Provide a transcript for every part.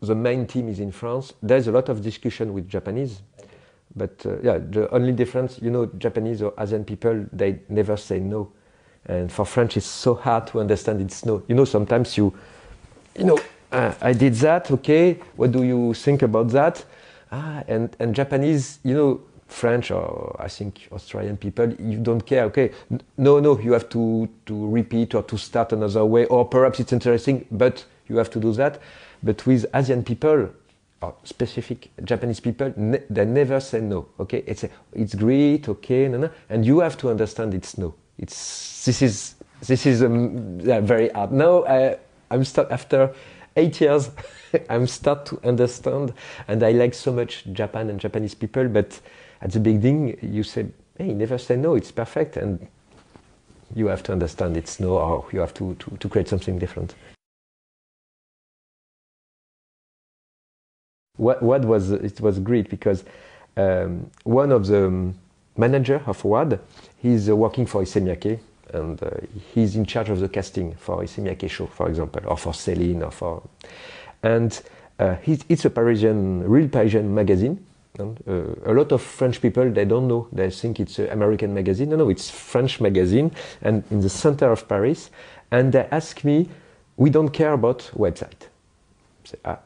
the main team is in France. There's a lot of discussion with Japanese, but uh, yeah, the only difference, you know, Japanese or Asian people, they never say no, and for French, it's so hard to understand it's no. You know, sometimes you, you know, uh, I did that. Okay, what do you think about that? Ah, and and Japanese, you know, French or I think Australian people, you don't care. Okay, no, no, you have to to repeat or to start another way, or perhaps it's interesting, but you have to do that. But with Asian people, or specific Japanese people, ne they never say no. Okay, it's a, it's great. Okay, no, no, and you have to understand it's no. It's this is this is um, very hard. Now I, I'm stuck after eight years. I'm start to understand, and I like so much Japan and Japanese people. But at the beginning, you say, "Hey, never say no. It's perfect," and you have to understand it's no, or you have to, to, to create something different. What, what was it was great because um, one of the manager of WAD, he's uh, working for Issey Miyake, and uh, he's in charge of the casting for Issey Miyake show, for example, or for Céline, or for, and uh, it's a Parisian, real Parisian magazine. And, uh, a lot of French people they don't know. They think it's an American magazine. No, no, it's French magazine, and in the center of Paris. And they ask me, we don't care about website. Say, ah,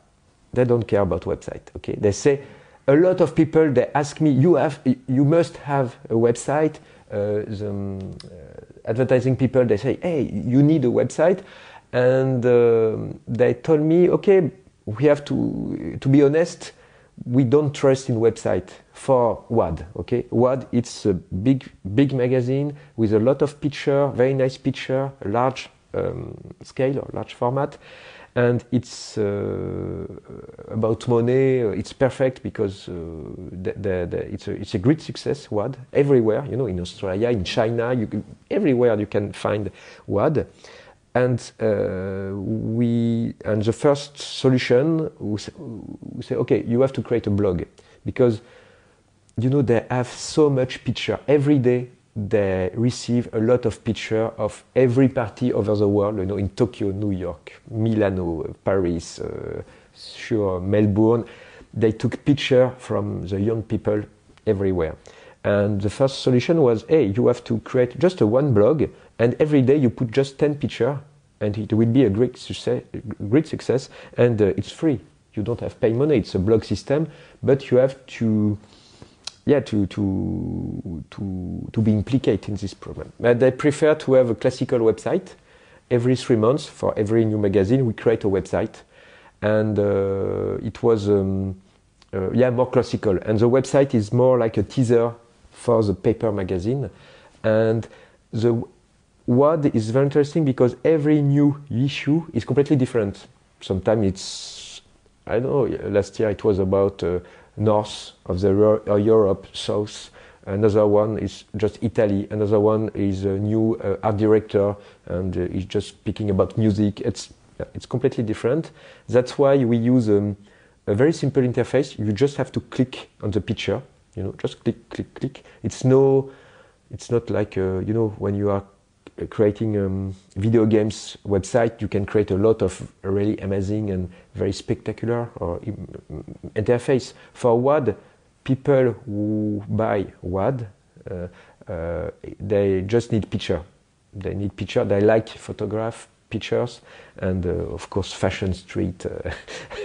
they don't care about website. Okay, they say a lot of people they ask me, you have, you must have a website. Uh, the um, uh, advertising people they say, hey, you need a website, and uh, they told me, okay, we have to to be honest, we don't trust in website for WAD. Okay, WAD it's a big big magazine with a lot of picture, very nice picture, large um, scale or large format, and it's uh, about money. It's perfect because uh, the, the, the, it's, a, it's a great success. WAD everywhere, you know, in Australia, in China, you can, everywhere you can find WAD. And uh, we and the first solution we say, okay, you have to create a blog because you know they have so much picture every day they receive a lot of picture of every party over the world, you know, in Tokyo, New York, Milano, Paris, uh, sure, Melbourne. They took picture from the young people everywhere. And the first solution was, hey, you have to create just a one blog, and every day you put just 10 picture, and it will be a great success, great success and uh, it's free. You don't have pay money. It's a blog system, but you have to yeah, to, to, to, to be implicated in this program. But I prefer to have a classical website. Every three months, for every new magazine, we create a website. And uh, it was, um, uh, yeah, more classical. And the website is more like a teaser for the paper magazine. And the WAD is very interesting because every new issue is completely different. Sometimes it's, I don't know, last year it was about uh, north of the uh, Europe, south. Another one is just Italy. Another one is a new uh, art director, and uh, he's just speaking about music. It's it's completely different. That's why we use um, a very simple interface. You just have to click on the picture. You know, just click, click, click. It's no, it's not like uh, you know when you are creating um, video games website, you can create a lot of really amazing and very spectacular or interface. For WAD, people who buy WAD, uh, uh, they just need picture. They need picture. They like photograph pictures, and uh, of course, Fashion Street, uh,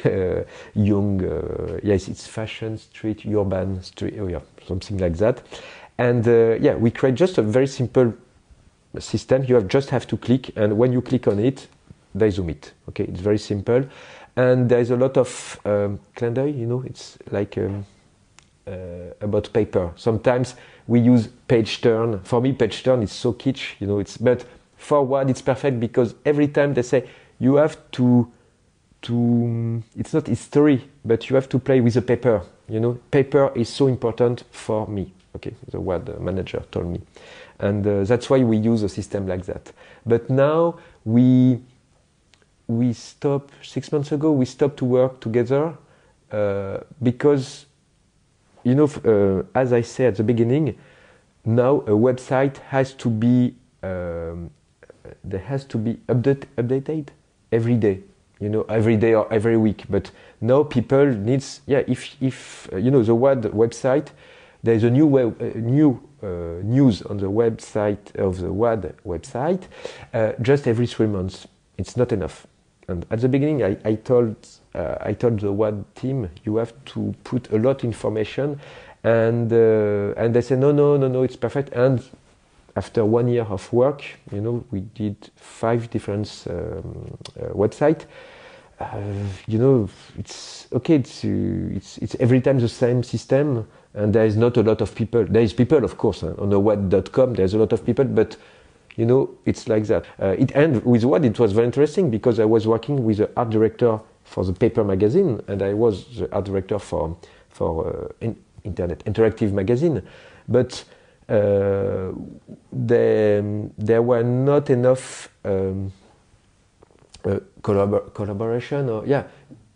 uh, Young. Uh, yes, it's Fashion Street, Urban Street. Oh yeah, something like that. And yeah, we create just a very simple system, you have just have to click, and when you click on it, they zoom it. Okay, it's very simple, and there is a lot of um, you know, it's like um, uh, about paper. Sometimes we use page turn. For me, page turn is so kitsch, you know. It's but for WAD it's perfect because every time they say you have to to it's not history, but you have to play with the paper. You know, paper is so important for me. Okay, the WAD manager told me and uh, that's why we use a system like that. But now we we stopped six months ago. We stopped to work together uh, because you know, uh, as I said at the beginning, now a website has to be um, there has to be update, updated every day. you know, every day or every week. But now people needs, yeah, if, if uh, you know, the WAD website, there is a new, web, uh, new news on the website of the WAD website uh, just every three months. It's not enough. And at the beginning, I, I told uh, I told the WAD team, you have to put a lot of information, and uh, and they said no, no, no, no, it's perfect. And after one year of work, you know, we did five different um, uh, websites. Uh, you know, it's okay. It's it's it's every time the same system, and there is not a lot of people. There is people, of course, uh, on the web.com. There's a lot of people, but you know, it's like that. Uh, it ended with what it was very interesting because I was working with the art director for the paper magazine, and I was the art director for for uh, in internet interactive magazine, but uh, there there were not enough um, uh, collabor collaboration or yeah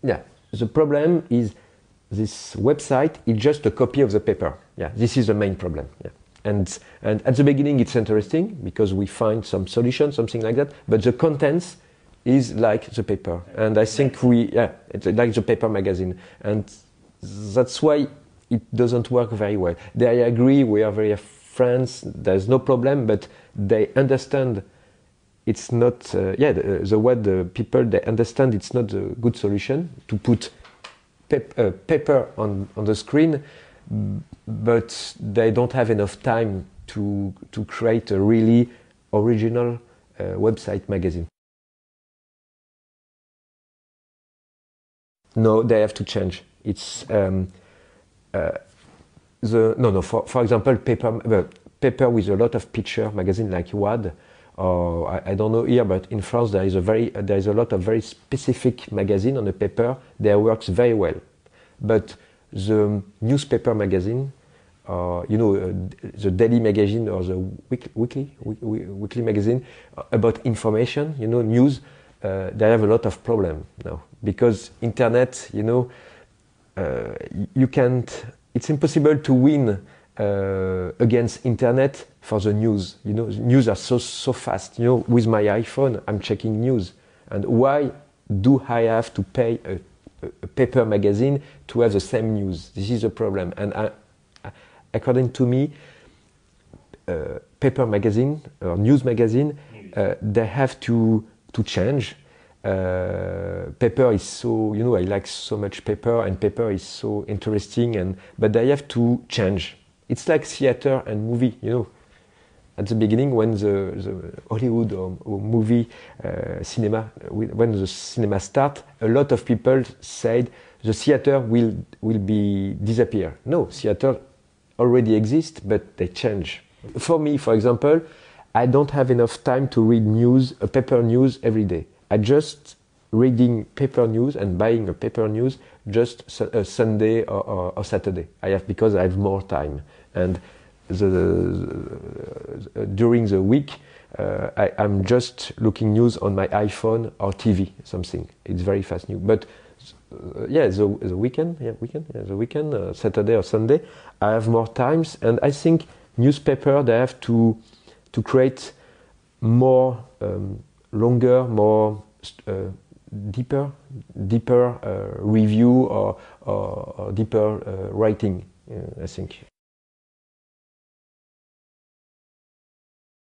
yeah. The problem is this website is just a copy of the paper. Yeah, this is the main problem. Yeah. And, and at the beginning, it's interesting because we find some solution, something like that. But the contents is like the paper. And I think we, yeah, it's like the paper magazine. And that's why it doesn't work very well. They agree, we are very friends, there's no problem, but they understand it's not, uh, yeah, the, the the people, they understand it's not a good solution to put pep, uh, paper on, on the screen but they don't have enough time to, to create a really original uh, website magazine. No, they have to change. It's um, uh, the no no. For for example, paper uh, paper with a lot of picture magazine like WAD, or I, I, don't know here, but in France there is a very there is a lot of very specific magazine on the paper. That works very well, but the newspaper magazine, uh, you know, uh, the daily magazine or the week, weekly weekly magazine uh, about information, you know, news. Uh, they have a lot of problem now because internet, you know, uh, you can't. It's impossible to win uh, against internet for the news. You know, news are so so fast. You know, with my iPhone, I'm checking news, and why do I have to pay a a paper magazine to have the same news. This is a problem. And I, according to me, uh, paper magazine or news magazine, uh, they have to to change. Uh, paper is so you know I like so much paper and paper is so interesting and but they have to change. It's like theater and movie, you know at the beginning when the, the Hollywood or, or movie uh, cinema, when the cinema start, a lot of people said the theater will, will be disappear. No, theater already exists, but they change. For me, for example, I don't have enough time to read news, a paper news every day. I just reading paper news and buying a paper news just a Sunday or, or, or Saturday. I have because I have more time and the, the, during the week, uh, I, am just looking news on my iPhone or TV, something. It's very fast news. But uh, yeah, the, the weekend, yeah, weekend, yeah, the weekend, uh, Saturday or Sunday, I have more times, and I think newspaper they have to to create more um, longer, more uh, deeper, deeper uh, review or, or, or deeper uh, writing. I think.